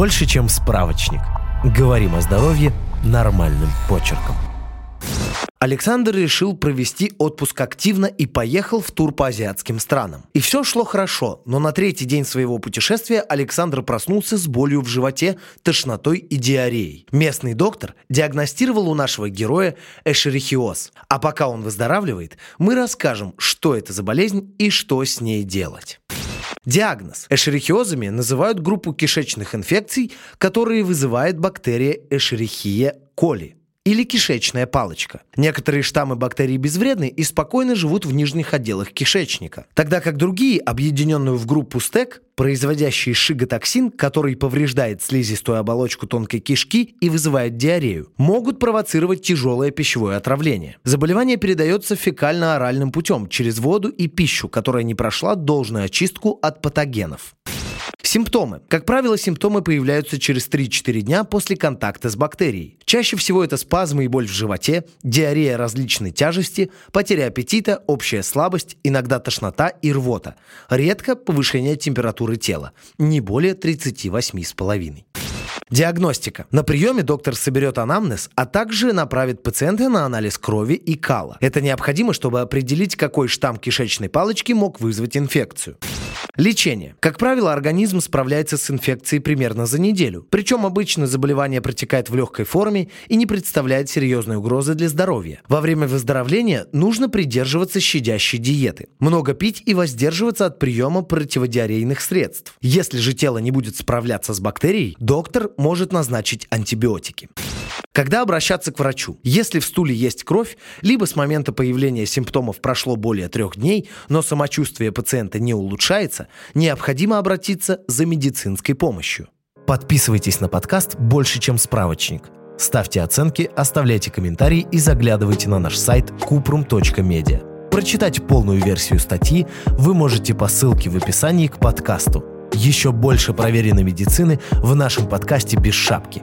Больше, чем справочник. Говорим о здоровье нормальным почерком. Александр решил провести отпуск активно и поехал в тур по азиатским странам. И все шло хорошо, но на третий день своего путешествия Александр проснулся с болью в животе, тошнотой и диареей. Местный доктор диагностировал у нашего героя эшерихиоз. А пока он выздоравливает, мы расскажем, что это за болезнь и что с ней делать. Диагноз. Эшерихиозами называют группу кишечных инфекций, которые вызывает бактерия Эшерихия коли или кишечная палочка. Некоторые штаммы бактерий безвредны и спокойно живут в нижних отделах кишечника, тогда как другие, объединенную в группу стек, производящие шиготоксин, который повреждает слизистую оболочку тонкой кишки и вызывает диарею, могут провоцировать тяжелое пищевое отравление. Заболевание передается фекально-оральным путем через воду и пищу, которая не прошла должную очистку от патогенов. Симптомы. Как правило, симптомы появляются через 3-4 дня после контакта с бактерией. Чаще всего это спазмы и боль в животе, диарея различной тяжести, потеря аппетита, общая слабость, иногда тошнота и рвота. Редко повышение температуры тела. Не более 38,5. Диагностика. На приеме доктор соберет анамнез, а также направит пациента на анализ крови и кала. Это необходимо, чтобы определить, какой штамм кишечной палочки мог вызвать инфекцию. Лечение. Как правило, организм справляется с инфекцией примерно за неделю. Причем обычно заболевание протекает в легкой форме и не представляет серьезной угрозы для здоровья. Во время выздоровления нужно придерживаться щадящей диеты. Много пить и воздерживаться от приема противодиарейных средств. Если же тело не будет справляться с бактерией, доктор может назначить антибиотики. Когда обращаться к врачу? Если в стуле есть кровь, либо с момента появления симптомов прошло более трех дней, но самочувствие пациента не улучшается, необходимо обратиться за медицинской помощью. Подписывайтесь на подкаст «Больше, чем справочник». Ставьте оценки, оставляйте комментарии и заглядывайте на наш сайт kuprum.media. Прочитать полную версию статьи вы можете по ссылке в описании к подкасту. Еще больше проверенной медицины в нашем подкасте «Без шапки».